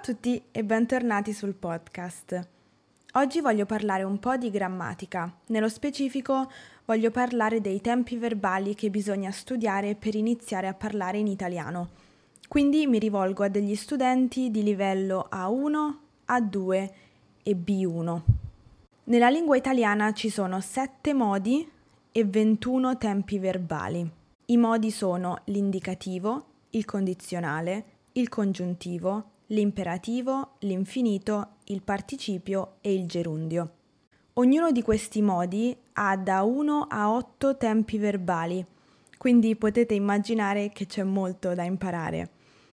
a tutti e bentornati sul podcast. Oggi voglio parlare un po' di grammatica, nello specifico voglio parlare dei tempi verbali che bisogna studiare per iniziare a parlare in italiano. Quindi mi rivolgo a degli studenti di livello A1, A2 e B1. Nella lingua italiana ci sono 7 modi e 21 tempi verbali. I modi sono l'indicativo, il condizionale, il congiuntivo, l'imperativo, l'infinito, il participio e il gerundio. Ognuno di questi modi ha da 1 a 8 tempi verbali, quindi potete immaginare che c'è molto da imparare.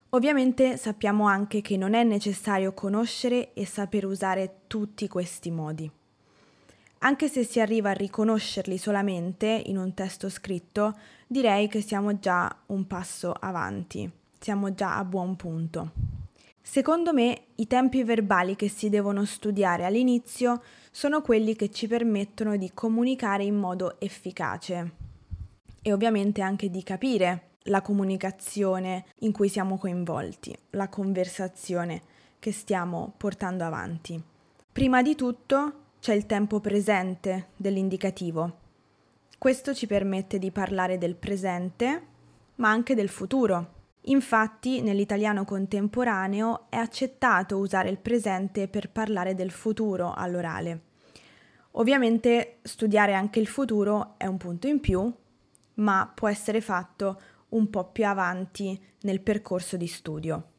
Ovviamente sappiamo anche che non è necessario conoscere e saper usare tutti questi modi. Anche se si arriva a riconoscerli solamente in un testo scritto, direi che siamo già un passo avanti, siamo già a buon punto. Secondo me i tempi verbali che si devono studiare all'inizio sono quelli che ci permettono di comunicare in modo efficace e ovviamente anche di capire la comunicazione in cui siamo coinvolti, la conversazione che stiamo portando avanti. Prima di tutto c'è il tempo presente dell'indicativo. Questo ci permette di parlare del presente, ma anche del futuro. Infatti, nell'italiano contemporaneo è accettato usare il presente per parlare del futuro all'orale. Ovviamente studiare anche il futuro è un punto in più, ma può essere fatto un po' più avanti nel percorso di studio.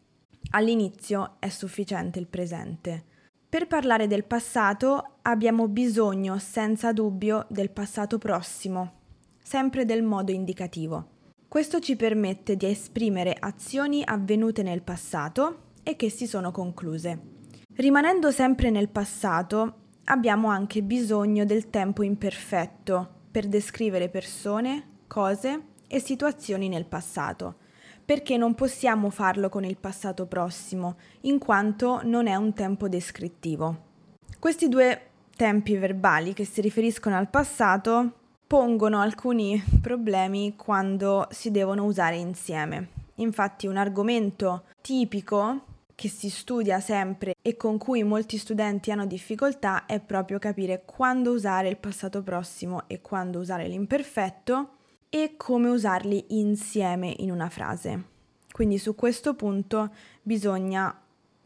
All'inizio è sufficiente il presente. Per parlare del passato abbiamo bisogno senza dubbio del passato prossimo, sempre del modo indicativo. Questo ci permette di esprimere azioni avvenute nel passato e che si sono concluse. Rimanendo sempre nel passato, abbiamo anche bisogno del tempo imperfetto per descrivere persone, cose e situazioni nel passato perché non possiamo farlo con il passato prossimo, in quanto non è un tempo descrittivo. Questi due tempi verbali che si riferiscono al passato pongono alcuni problemi quando si devono usare insieme. Infatti un argomento tipico che si studia sempre e con cui molti studenti hanno difficoltà è proprio capire quando usare il passato prossimo e quando usare l'imperfetto e come usarli insieme in una frase. Quindi su questo punto bisogna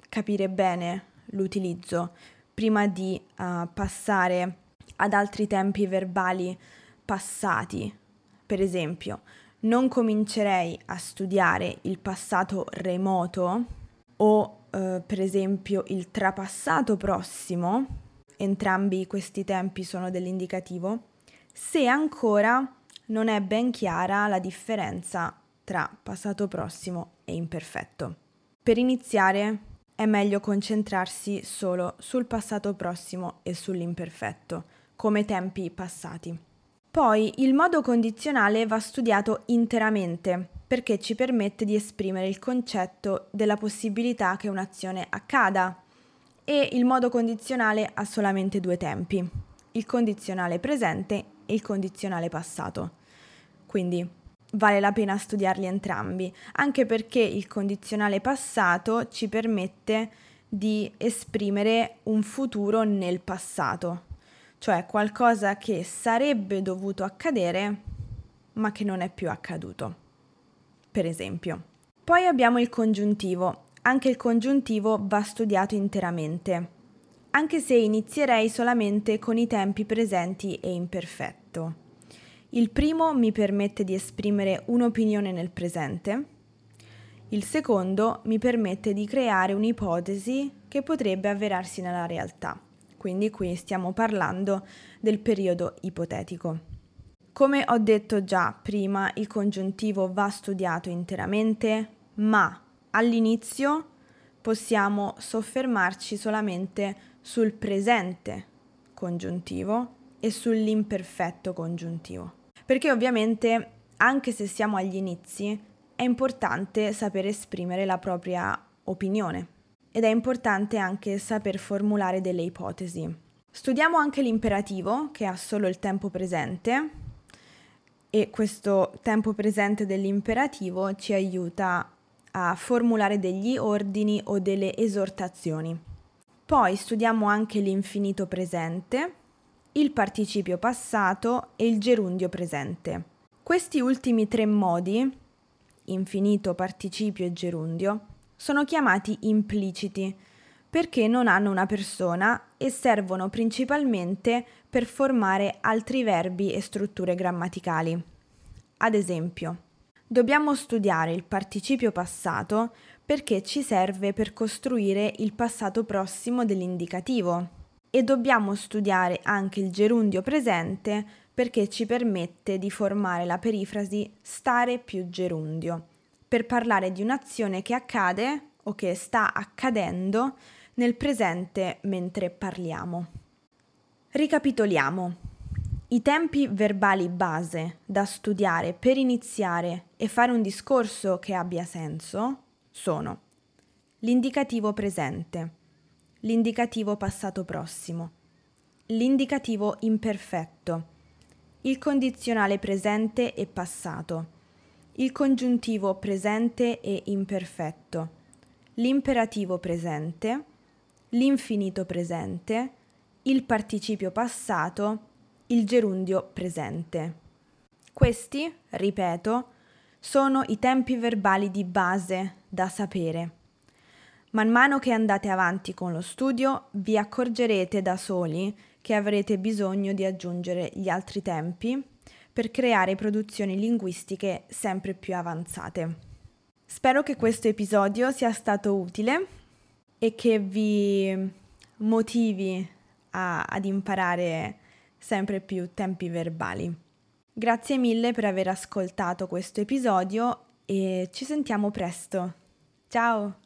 capire bene l'utilizzo prima di uh, passare ad altri tempi verbali passati. Per esempio, non comincerei a studiare il passato remoto o uh, per esempio il trapassato prossimo, entrambi questi tempi sono dell'indicativo, se ancora non è ben chiara la differenza tra passato prossimo e imperfetto. Per iniziare è meglio concentrarsi solo sul passato prossimo e sull'imperfetto, come tempi passati. Poi il modo condizionale va studiato interamente perché ci permette di esprimere il concetto della possibilità che un'azione accada e il modo condizionale ha solamente due tempi, il condizionale presente e il condizionale passato. Quindi vale la pena studiarli entrambi, anche perché il condizionale passato ci permette di esprimere un futuro nel passato, cioè qualcosa che sarebbe dovuto accadere ma che non è più accaduto. Per esempio. Poi abbiamo il congiuntivo. Anche il congiuntivo va studiato interamente, anche se inizierei solamente con i tempi presenti e imperfetto. Il primo mi permette di esprimere un'opinione nel presente, il secondo mi permette di creare un'ipotesi che potrebbe avverarsi nella realtà. Quindi qui stiamo parlando del periodo ipotetico. Come ho detto già prima, il congiuntivo va studiato interamente, ma all'inizio possiamo soffermarci solamente sul presente congiuntivo e sull'imperfetto congiuntivo perché ovviamente anche se siamo agli inizi è importante saper esprimere la propria opinione ed è importante anche saper formulare delle ipotesi. Studiamo anche l'imperativo che ha solo il tempo presente e questo tempo presente dell'imperativo ci aiuta a formulare degli ordini o delle esortazioni. Poi studiamo anche l'infinito presente, il participio passato e il gerundio presente. Questi ultimi tre modi, infinito, participio e gerundio, sono chiamati impliciti perché non hanno una persona e servono principalmente per formare altri verbi e strutture grammaticali. Ad esempio, dobbiamo studiare il participio passato perché ci serve per costruire il passato prossimo dell'indicativo e dobbiamo studiare anche il gerundio presente perché ci permette di formare la perifrasi stare più gerundio, per parlare di un'azione che accade o che sta accadendo nel presente mentre parliamo. Ricapitoliamo. I tempi verbali base da studiare per iniziare e fare un discorso che abbia senso sono l'indicativo presente, l'indicativo passato prossimo, l'indicativo imperfetto, il condizionale presente e passato, il congiuntivo presente e imperfetto, l'imperativo presente, l'infinito presente, il participio passato, il gerundio presente. Questi, ripeto, sono i tempi verbali di base da sapere. Man mano che andate avanti con lo studio vi accorgerete da soli che avrete bisogno di aggiungere gli altri tempi per creare produzioni linguistiche sempre più avanzate. Spero che questo episodio sia stato utile e che vi motivi a, ad imparare sempre più tempi verbali. Grazie mille per aver ascoltato questo episodio e ci sentiamo presto. Ciao!